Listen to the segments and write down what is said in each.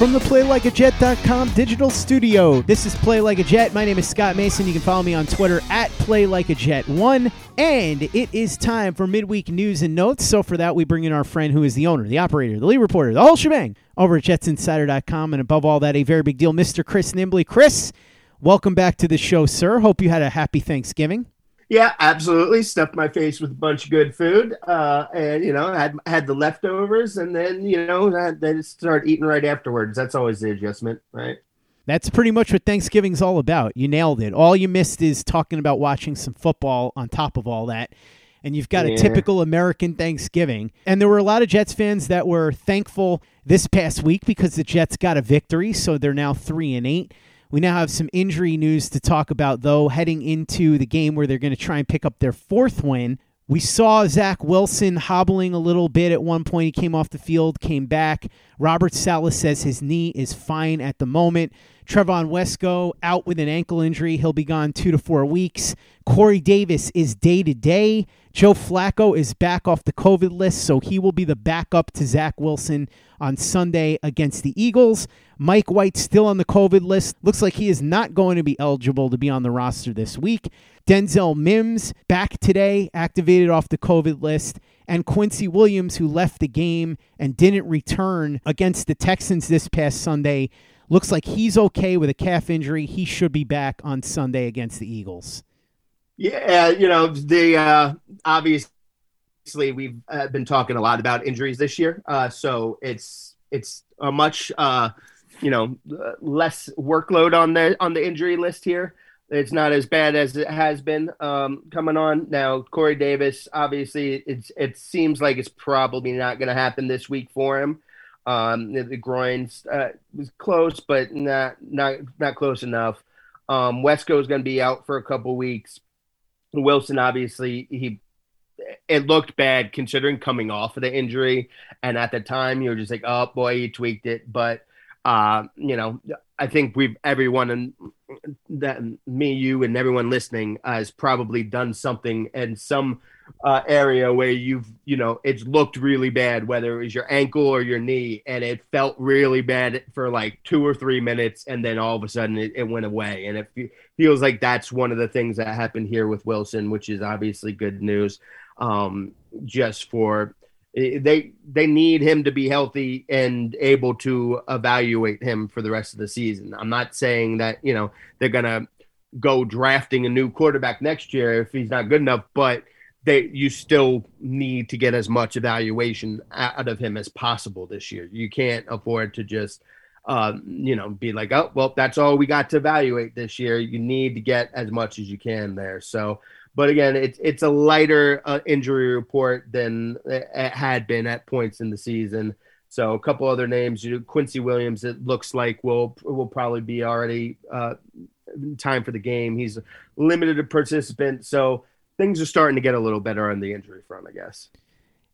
From the PlayLikeAJet.com digital studio, this is Play Like a Jet. My name is Scott Mason. You can follow me on Twitter at PlayLikeAJet1. And it is time for midweek news and notes. So for that, we bring in our friend who is the owner, the operator, the lead reporter, the whole shebang over at JetsInsider.com. And above all that, a very big deal, Mr. Chris Nimbley. Chris, welcome back to the show, sir. Hope you had a happy Thanksgiving. Yeah, absolutely. Stuffed my face with a bunch of good food, uh, and you know, had had the leftovers, and then you know, had- then start eating right afterwards. That's always the adjustment, right? That's pretty much what Thanksgiving's all about. You nailed it. All you missed is talking about watching some football on top of all that. And you've got a typical American Thanksgiving. And there were a lot of Jets fans that were thankful this past week because the Jets got a victory, so they're now 3 and 8. We now have some injury news to talk about though heading into the game where they're going to try and pick up their fourth win. We saw Zach Wilson hobbling a little bit at one point. He came off the field, came back. Robert Saleh says his knee is fine at the moment. Trevon Wesco out with an ankle injury. He'll be gone two to four weeks. Corey Davis is day to day. Joe Flacco is back off the COVID list, so he will be the backup to Zach Wilson on Sunday against the Eagles. Mike White still on the COVID list. Looks like he is not going to be eligible to be on the roster this week. Denzel Mims back today, activated off the COVID list. And Quincy Williams, who left the game and didn't return against the Texans this past Sunday, looks like he's okay with a calf injury. He should be back on Sunday against the Eagles. Yeah, you know, the uh, obviously we've uh, been talking a lot about injuries this year, uh, so it's it's a much uh, you know uh, less workload on the on the injury list here. It's not as bad as it has been um, coming on now. Corey Davis, obviously, it's it seems like it's probably not going to happen this week for him. Um, the, the groins uh, was close, but not not not close enough. Um, Wesco is going to be out for a couple weeks. Wilson, obviously, he it looked bad considering coming off of the injury, and at the time you were just like, "Oh boy, he tweaked it." But uh, you know, I think we've everyone and that me, you, and everyone listening has probably done something and some uh, area where you've you know it's looked really bad, whether it was your ankle or your knee, and it felt really bad for like two or three minutes, and then all of a sudden it, it went away, and it feels like that's one of the things that happened here with Wilson, which is obviously good news. Um, just for they they need him to be healthy and able to evaluate him for the rest of the season. I'm not saying that you know they're gonna go drafting a new quarterback next year if he's not good enough, but they you still need to get as much evaluation out of him as possible this year. You can't afford to just um, you know be like, oh well, that's all we got to evaluate this year. You need to get as much as you can there. So, but again, it's it's a lighter uh, injury report than it had been at points in the season. So a couple other names, you Quincy Williams. It looks like will will probably be already uh, time for the game. He's limited participant, so things are starting to get a little better on the injury front, I guess.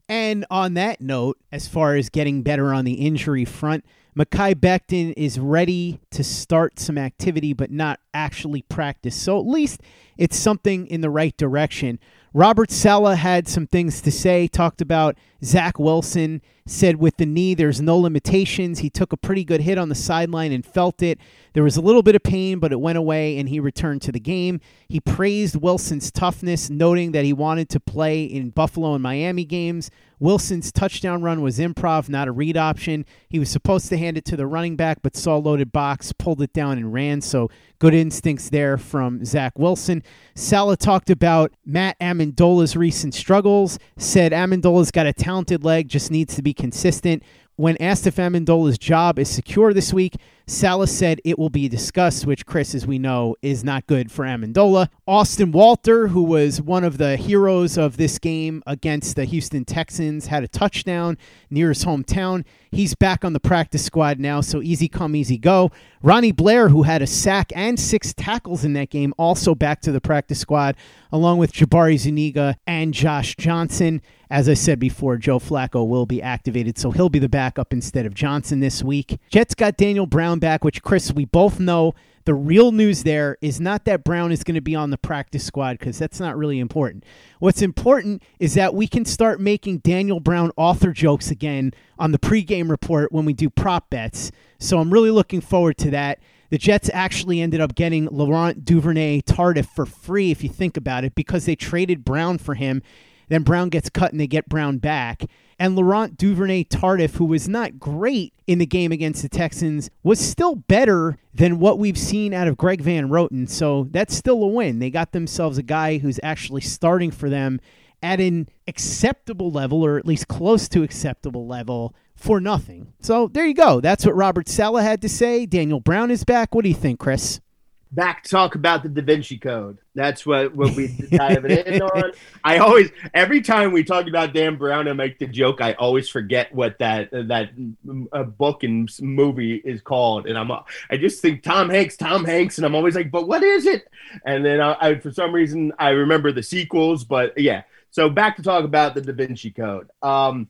And on that note, as far as getting better on the injury front, Mekhi Becton is ready to start some activity, but not actually practice. So at least it's something in the right direction. Robert Saleh had some things to say, talked about Zach Wilson, said with the knee, there's no limitations. He took a pretty good hit on the sideline and felt it. There was a little bit of pain, but it went away and he returned to the game. He praised Wilson's toughness, noting that he wanted to play in Buffalo and Miami games. Wilson's touchdown run was improv, not a read option. He was supposed to hand it to the running back, but saw loaded box, pulled it down, and ran. So good instincts there from Zach Wilson. Saleh talked about Matt Ammendola's recent struggles, said Ammendola's got a talented leg, just needs to be consistent. When asked if Ammendola's job is secure this week, Saleh said it will be discussed, which Chris, as we know, is not good for Ammendola. Austin Walter, who was one of the heroes of this game against the Houston Texans, had a touchdown near his hometown. He's back on the practice squad now, so easy come, easy go. Ronnie Blair, who had a sack and six tackles in that game, also back to the practice squad, along with Jabari Zuniga and Josh Johnson. As I said before, Joe Flacco will be activated, so he'll be the backup instead of Johnson this week. Jets got Daniel Brown back, which, Chris, we both know the real news there is not that Brown is going to be on the practice squad because that's not really important. What's important is that we can start making Daniel Brown author jokes again on the pregame report when we do prop bets. So I'm really looking forward to that. The Jets actually ended up getting Laurent Duvernay Tardif for free, if you think about it, because they traded Brown for him. Then Brown gets cut and they get Brown back. And Laurent Duvernay Tardif, who was not great in the game against the Texans, was still better than what we've seen out of Greg Van Roten. So that's still a win. They got themselves a guy who's actually starting for them at an acceptable level, or at least close to acceptable level, for nothing. So there you go. That's what Robert Saleh had to say. Daniel Brown is back. What do you think, Chris? Back to talk about the Da Vinci Code. That's what, what we dive in on. I always, every time we talk about Dan Brown and make the joke, I always forget what that that uh, book and movie is called, and I'm I just think Tom Hanks, Tom Hanks, and I'm always like, but what is it? And then I, I for some reason I remember the sequels, but yeah. So back to talk about the Da Vinci Code. Um,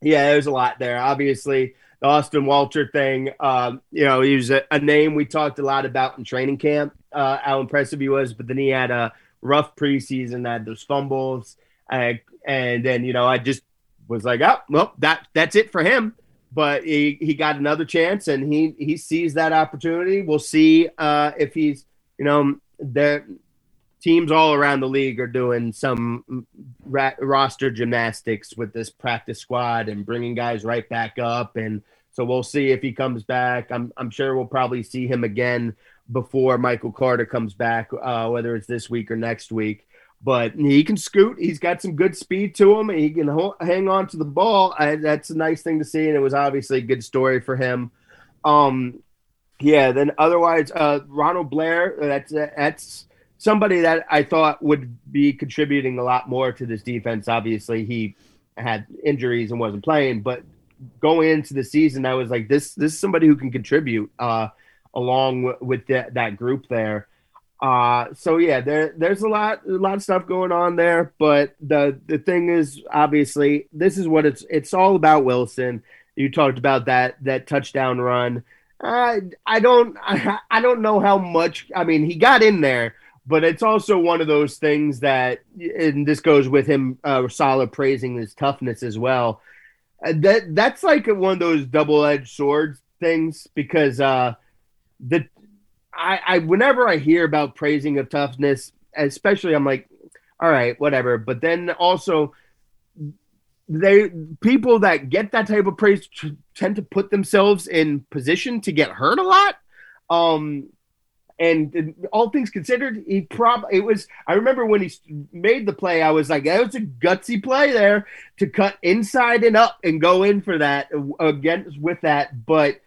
yeah, there's a lot there. Obviously, the Austin Walter thing. Um, you know, he was a, a, name we talked a lot about in training camp, uh, how impressive he was, but then he had a rough preseason, had those fumbles. And then, you know, I just was like, oh, well, that that's it for him. But he, he got another chance and he, he sees that opportunity. We'll see uh, if he's, you know, there teams all around the league are doing some roster gymnastics with this practice squad and bringing guys right back up. And so we'll see if he comes back. I'm, I'm sure we'll probably see him again before Michael Carter comes back, uh, whether it's this week or next week. But he can scoot. He's got some good speed to him. He can ho- hang on to the ball. I, that's a nice thing to see, and it was obviously a good story for him. Um, yeah. Then otherwise, uh, Ronald Blair. That's that's somebody that I thought would be contributing a lot more to this defense. Obviously, he had injuries and wasn't playing, but going into the season, I was like, this this is somebody who can contribute uh, along w- with that, that group there. Uh, so yeah, there there's a lot a lot of stuff going on there, but the the thing is, obviously, this is what it's it's all about. Wilson, you talked about that that touchdown run. Uh, I don't I, I don't know how much. I mean, he got in there but it's also one of those things that, and this goes with him, uh, Saleh praising his toughness as well. Uh, that that's like one of those double edged swords things because uh, the I, I whenever I hear about praising of toughness, especially I'm like, all right, whatever. But then also they people that get that type of praise tend to put themselves in position to get hurt a lot. Um, and all things considered, he prob it was. I remember when he made the play, I was like, "That was a gutsy play there to cut inside and up and go in for that against with that." But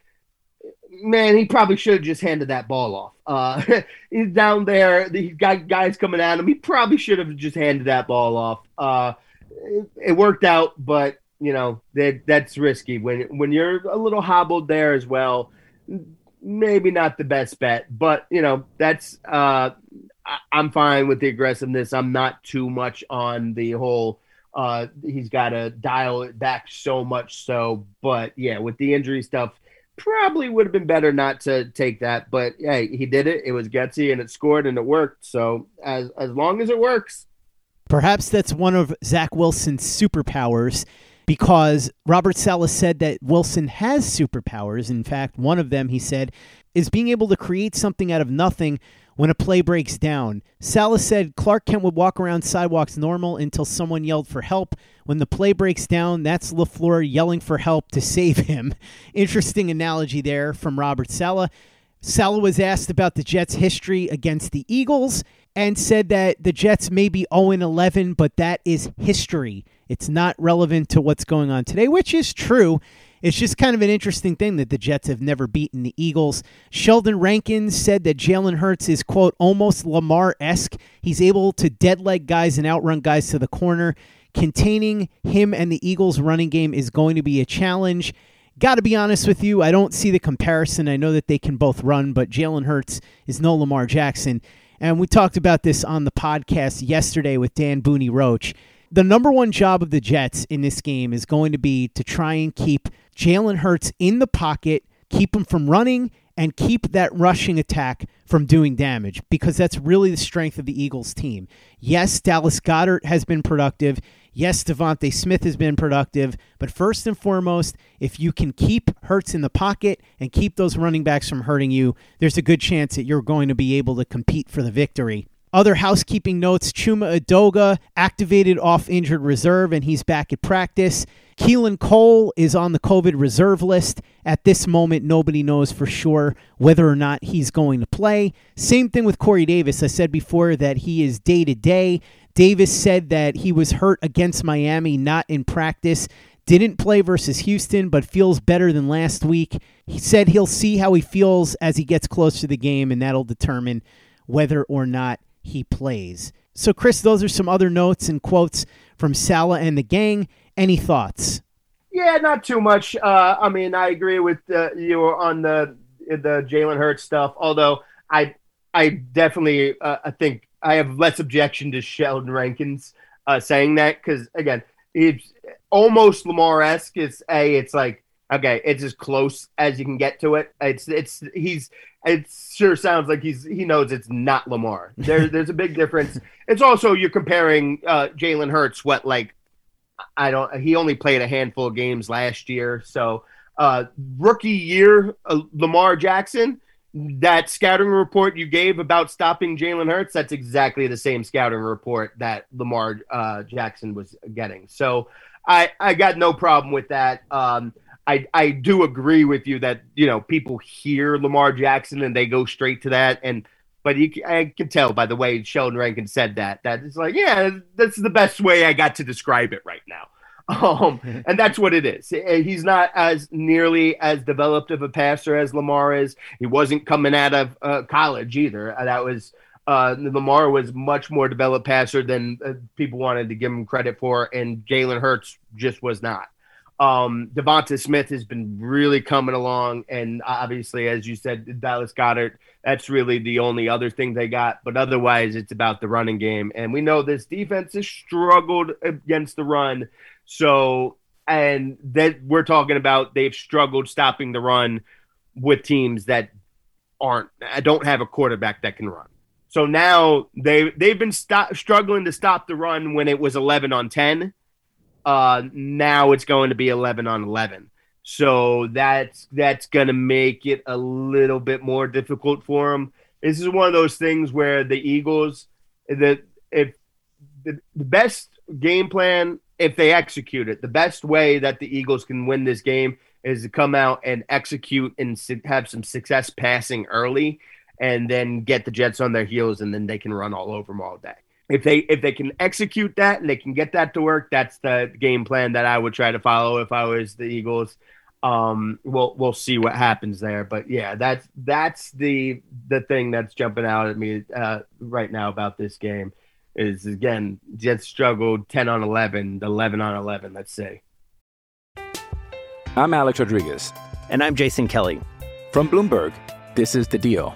man, he probably should have just handed that ball off. Uh, he's down there. He's got guys coming at him. He probably should have just handed that ball off. Uh, it, it worked out, but you know that that's risky when when you're a little hobbled there as well maybe not the best bet, but you know, that's uh I, am fine with the aggressiveness. I'm not too much on the whole uh he's got to dial it back so much so, but yeah, with the injury stuff probably would have been better not to take that, but hey, he did it. It was gutsy and it scored and it worked. So as as long as it works, Perhaps that's one of Zach Wilson's superpowers because Robert Saleh said that Wilson has superpowers. In fact, one of them, he said, is being able to create something out of nothing when a play breaks down. Saleh said Clark Kent would walk around sidewalks normal until someone yelled for help. When the play breaks down, that's LaFleur yelling for help to save him. Interesting analogy there from Robert Saleh. Saleh was asked about the Jets' history against the Eagles and said that the Jets may be 0 11, but that is history. It's not relevant to what's going on today, which is true. It's just kind of an interesting thing that the Jets have never beaten the Eagles. Sheldon Rankins said that Jalen Hurts is, quote, almost Lamar esque. He's able to deadleg guys and outrun guys to the corner. Containing him and the Eagles' running game is going to be a challenge. Got to be honest with you, I don't see the comparison. I know that they can both run, but Jalen Hurts is no Lamar Jackson. And we talked about this on the podcast yesterday with Dan Booney Roach the number one job of the Jets in this game is going to be to try and keep Jalen Hurts in the pocket, keep him from running, and keep that rushing attack from doing damage because that's really the strength of the Eagles team. Yes, Dallas Goedert has been productive. Yes, DeVonta Smith has been productive. But first and foremost, if you can keep Hurts in the pocket and keep those running backs from hurting you, there's a good chance that you're going to be able to compete for the victory. Other housekeeping notes Chuma Edoga activated off injured reserve and he's back at practice. Keelan Cole is on the COVID reserve list. At this moment, nobody knows for sure whether or not he's going to play. Same thing with Corey Davis. I said before that he is day to day. Davis said that he was hurt against Miami, not in practice. Didn't play versus Houston, but feels better than last week. He said he'll see how he feels as he gets close to the game, and that'll determine whether or not he plays. So, Chris, those are some other notes and quotes from Saleh and the gang. Any thoughts? Yeah, not too much. Uh, I mean, I agree with uh, you on the the Jalen Hurts stuff. Although I I definitely uh, I think I have less objection to Sheldon Rankins uh, saying that because again, it's almost Lamar esque. It's a it's like okay, it's as close as you can get to it. It's it's he's it sure sounds like he's he knows it's not Lamar. There, there's a big difference. It's also you're comparing uh, Jalen Hurts, what like I don't. He only played a handful of games last year, so uh, rookie year uh, Lamar Jackson. That scouting report you gave about stopping Jalen Hurts, that's exactly the same scouting report that Lamar uh, Jackson was getting. So I I got no problem with that. Um, I I do agree with you that you know people hear Lamar Jackson and they go straight to that, and but you, I can tell by the way Sheldon Rankin said that that it's like yeah, that's the best way I got to describe it right now. Um, and that's what it is. He's not as nearly as developed of a passer as Lamar is. He wasn't coming out of uh, college either. That was uh, Lamar was much more developed passer than uh, people wanted to give him credit for, and Jalen Hurts just was not. Um, DeVonta Smith has been really coming along, and obviously, as you said, Dallas Goedert. That's really the only other thing they got. But otherwise, it's about the running game, and we know this defense has struggled against the run. So, and that we're talking about, they've struggled stopping the run with teams that aren't I don't have a quarterback that can run. So now they they've been struggling to stop the run when it was 11 on 10. Uh, now it's going to be 11 on 11. So that's that's going to make it a little bit more difficult for them. This is one of those things where the Eagles, the if the, the best game plan, if they execute it, the best way that the Eagles can win this game is to come out and execute and have some success passing early, and then get the Jets on their heels, and then they can run all over them all day. If they if they can execute that and they can get that to work, that's the game plan that I would try to follow if I was the Eagles. Um, we'll we'll see what happens there, but yeah, that's that's the the thing that's jumping out at me uh, right now about this game is again Jets struggled ten on eleven, eleven on eleven. Let's say. I'm Alex Rodriguez. And I'm Jason Kelly. From Bloomberg, this is The Deal.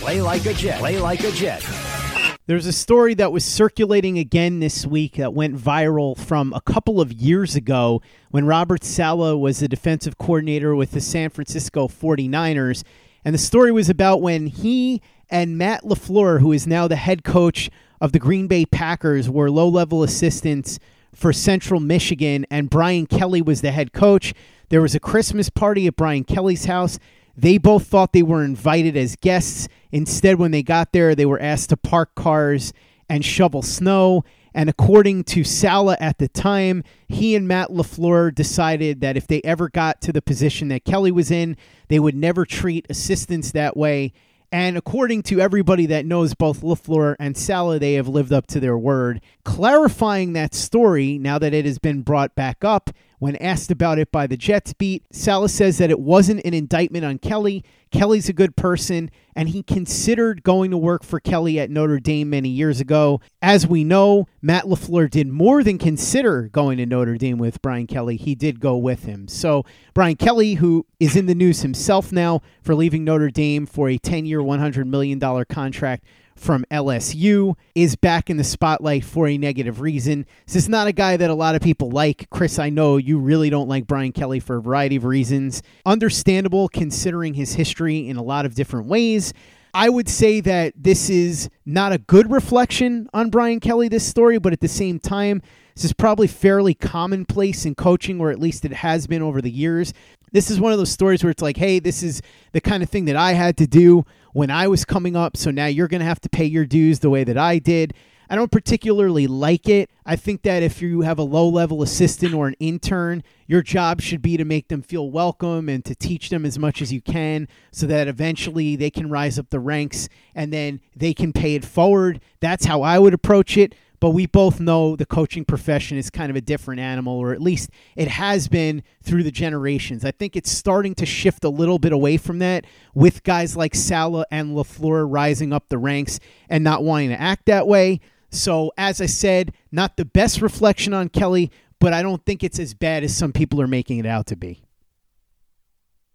Play like a Jet. Play like a Jet. There's a story that was circulating again this week that went viral from a couple of years ago when Robert Saleh was the defensive coordinator with the San Francisco 49ers. And the story was about when he and Matt LaFleur, who is now the head coach of the Green Bay Packers, were low level assistants for Central Michigan, and Brian Kelly was the head coach. There was a Christmas party at Brian Kelly's house. They both thought they were invited as guests. Instead, when they got there, they were asked to park cars and shovel snow. And according to Saleh at the time, he and Matt LaFleur decided that if they ever got to the position that Kelly was in, they would never treat assistants that way. And according to everybody that knows both LaFleur and Saleh, they have lived up to their word. Clarifying that story now that it has been brought back up, when asked about it by the Jets beat, Saleh says that it wasn't an indictment on Kelly. Kelly's a good person, and he considered going to work for Kelly at Notre Dame many years ago. As we know, Matt LaFleur did more than consider going to Notre Dame with Brian Kelly. He did go with him. So, Brian Kelly, who is in the news himself now for leaving Notre Dame for a 10 year, $100 million contract from LSU is back in the spotlight for a negative reason. This is not a guy that a lot of people like. Chris, I know you really don't like Brian Kelly for a variety of reasons. Understandable considering his history in a lot of different ways. I would say that this is not a good reflection on Brian Kelly, this story, but at the same time, this is probably fairly commonplace in coaching, or at least it has been over the years. This is one of those stories where it's like, hey, this is the kind of thing that I had to do when I was coming up, so now you're going to have to pay your dues the way that I did. I don't particularly like it. I think that if you have a low level assistant or an intern, your job should be to make them feel welcome and to teach them as much as you can so that eventually they can rise up the ranks and then they can pay it forward. That's how I would approach it. But we both know the coaching profession is kind of a different animal, or at least it has been through the generations. I think it's starting to shift a little bit away from that with guys like Saleh and LaFleur rising up the ranks and not wanting to act that way. So, as I said, not the best reflection on Kelly, but I don't think it's as bad as some people are making it out to be.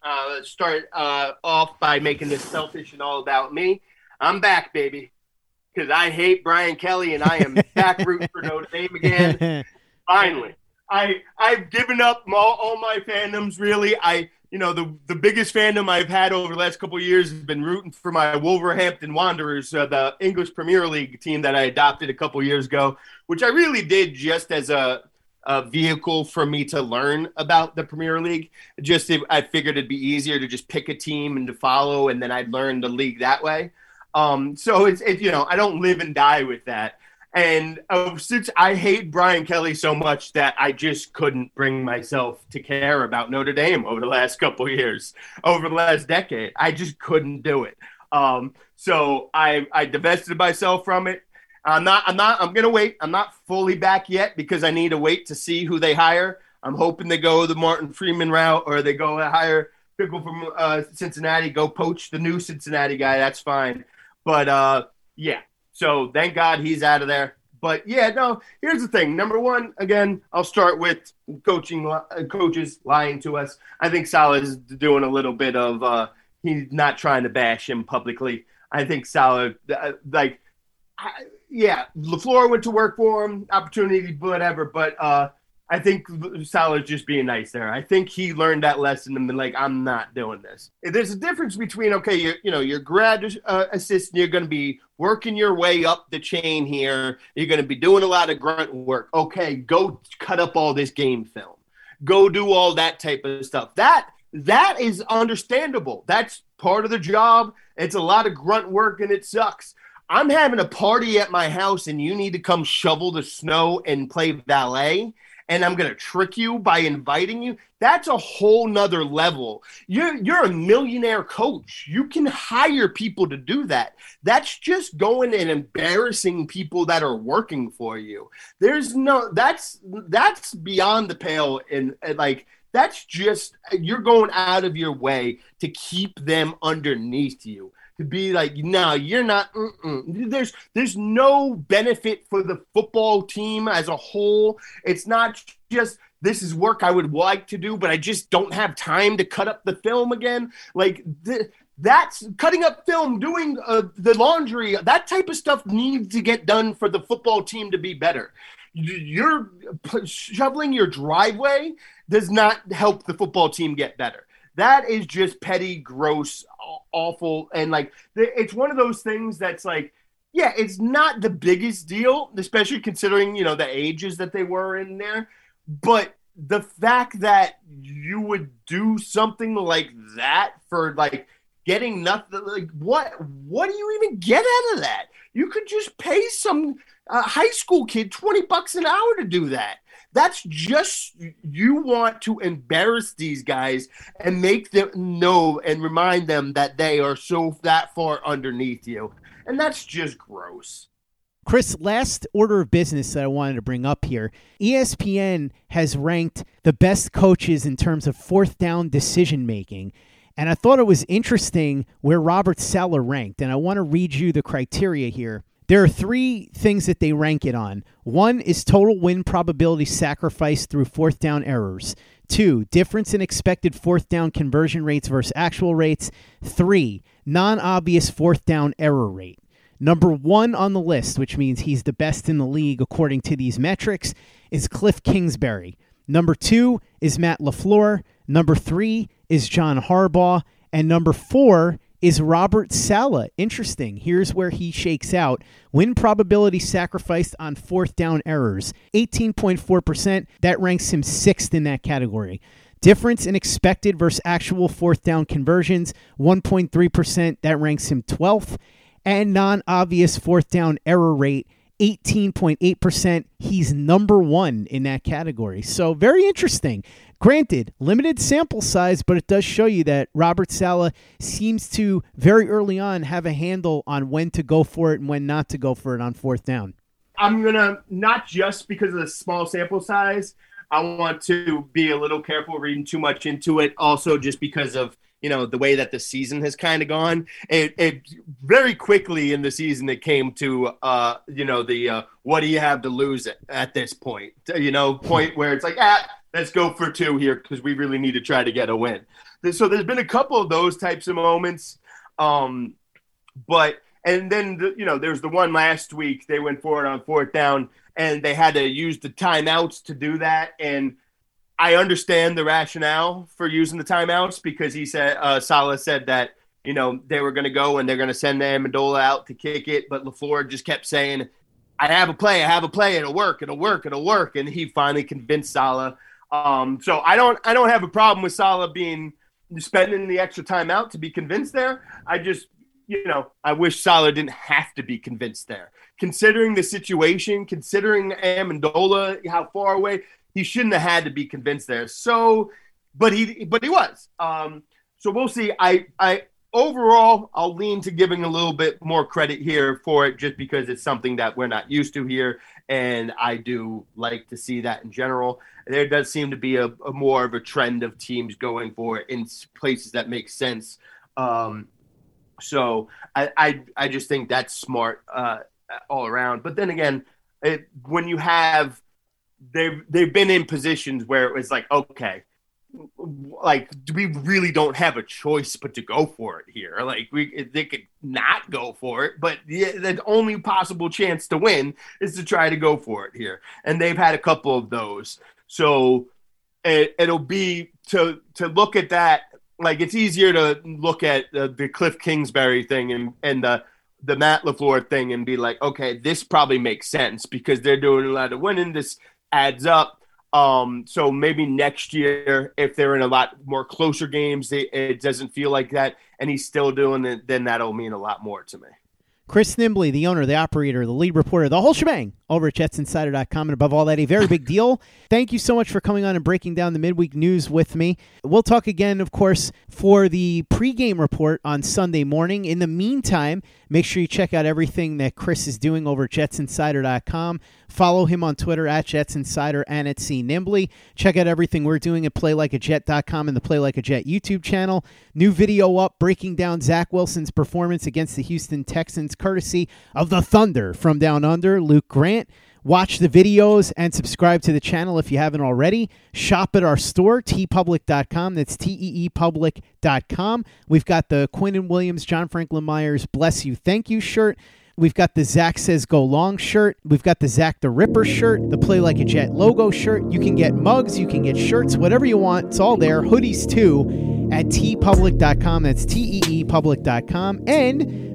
Uh, let's start uh, off by making this selfish and all about me. I'm back, baby, because I hate Brian Kelly and I am back rooting for Notre Dame again. Finally, I I've given up all, all my fandoms. Really, I you know the the biggest fandom I've had over the last couple years has been rooting for my Wolverhampton Wanderers, uh, the English Premier League team that I adopted a couple years ago, which I really did just as a a vehicle for me to learn about the Premier League. Just I figured it'd be easier to just pick a team and to follow, and then I'd learn the league that way. Um, so it's, it, you know I don't live and die with that. And uh, since I hate Brian Kelly so much that I just couldn't bring myself to care about Notre Dame over the last couple years, over the last decade, I just couldn't do it. Um, so I, I divested myself from it. I'm not. I'm not. I'm gonna wait. I'm not fully back yet because I need to wait to see who they hire. I'm hoping they go the Marcus Freeman route or they go hire people from uh, Cincinnati, go poach the new Cincinnati guy. That's fine. But uh, yeah. So thank God he's out of there. But yeah, no. Here's the thing. Number one, again, I'll start with coaching uh, coaches lying to us. I think Saleh is doing a little bit of. Uh, he's not trying to bash him publicly. I think Saleh, uh, like. I, yeah, LaFleur went to work for him, opportunity, whatever. But uh, I think Saleh's just being nice there. I think he learned that lesson and been like, I'm not doing this. There's a difference between okay, you you know, you're grad uh, assistant, you're going to be working your way up the chain here. You're going to be doing a lot of grunt work. Okay, go cut up all this game film. Go do all that type of stuff. That that is understandable. That's part of the job. It's a lot of grunt work and it sucks. I'm having a party at my house and you need to come shovel the snow and play valet and I'm gonna trick you by inviting you. That's a whole nother level. You're you're a millionaire coach. You can hire people to do that. That's just going and embarrassing people that are working for you. There's no that's that's beyond the pale and, and like that's just you're going out of your way to keep them underneath you to be like, no, you're not. Mm-mm. There's there's no benefit for the football team as a whole. It's not just this is work I would like to do, but I just don't have time to cut up the film again. Like th- that's cutting up film, doing uh, the laundry, that type of stuff needs to get done for the football team to be better. You're shoveling your driveway does not help the football team get better. That is just petty, gross, awful, and like it's one of those things that's like, yeah, it's not the biggest deal, especially considering you know the ages that they were in there, but the fact that you would do something like that for like getting nothing like what what do you even get out of that? You could just pay some uh, high school kid 20 bucks an hour to do that that's just you want to embarrass these guys and make them know and remind them that they are so that far underneath you. And that's just gross. Chris, last order of business that I wanted to bring up here ESPN has ranked the best coaches in terms of fourth down decision making. And I thought it was interesting where Robert Saleh ranked. And I want to read you the criteria here. There are three things that they rank it on. One is total win probability sacrificed through fourth down errors. Two, difference in expected fourth down conversion rates versus actual rates. Three, non obvious fourth down error rate. Number one on the list, which means he's the best in the league according to these metrics, is Cliff Kingsbury. Number two is Matt LaFleur. Number three is John Harbaugh. And number four is Robert Saleh. Interesting. Here's where he shakes out. Win probability sacrificed on fourth down errors 18.4%. That ranks him sixth in that category. Difference in expected versus actual fourth down conversions 1.3%. That ranks him 12th. And non obvious fourth down error rate 18.8%. He's number one in that category. So, very interesting. Granted, limited sample size, but it does show you that Robert Saleh seems to very early on have a handle on when to go for it and when not to go for it on fourth down. I'm gonna not just because of the small sample size. I want to be a little careful reading too much into it. Also, just because of you know the way that the season has kind of gone. It, it, very quickly in the season it came to uh, you know the uh, what do you have to lose at, at this point? You know, point where it's like ah, let's go for two here because we really need to try to get a win. So there's been a couple of those types of moments, um, but and then the, you know there's the one last week they went forward on fourth down and they had to use the timeouts to do that and I understand the rationale for using the timeouts because he said uh, Saleh said that you know they were going to go and they're going to send Ammendola out to kick it, but LaFleur just kept saying, "I have a play, I have a play, it'll work, it'll work, it'll work," and he finally convinced Saleh. Um, so I don't I don't have a problem with Saleh being spending the extra time out to be convinced there. I just you know I wish Saleh didn't have to be convinced there, considering the situation, considering Ammendola how far away he shouldn't have had to be convinced there. So, but he but he was. Um, so we'll see. I I overall I'll lean to giving a little bit more credit here for it, just because it's something that we're not used to here, and I do like to see that in general. There does seem to be a, a more of a trend of teams going for it in places that make sense. Um, so I, I I just think that's smart uh, all around. But then again, it, when you have they've they've been in positions where it was like, okay, like we really don't have a choice but to go for it here. Like we they could not go for it, but the, the only possible chance to win is to try to go for it here. And they've had a couple of those. So it, it'll be to to look at that like it's easier to look at the, Cliff Kingsbury thing and and the the Matt LaFleur thing and be like, okay, this probably makes sense because they're doing a lot of winning. This adds up. Um, so maybe next year, if they're in a lot more closer games, it, it doesn't feel like that, and he's still doing it, then that'll mean a lot more to me. Chris Nimbley, the owner, the operator, the lead reporter, the whole shebang over at jetsinsider.com. And above all that, a very big deal. Thank you so much for coming on and breaking down the midweek news with me. We'll talk again, of course, for the pregame report on Sunday morning. In the meantime, make sure you check out everything that Chris is doing over at jetsinsider.com. Follow him on Twitter at jetsinsider and at C Nimbley. Check out everything we're doing at playlikeajet.com and the Play Like a Jet YouTube channel. New video up breaking down Zach Wilson's performance against the Houston Texans, courtesy of the Thunder from Down Under, Luke Grant. Watch the videos and subscribe to the channel if you haven't already. Shop at our store, teepublic.com. That's T-E-E public.com. We've got the Quinnen Williams, John Franklin Myers, Bless You, Thank You shirt. We've got the Zach Says Go Long shirt. We've got the Zach the Ripper shirt, the Play Like a Jet logo shirt. You can get mugs, you can get shirts, whatever you want. It's all there. Hoodies too at teepublic.com. That's T E E public.com. And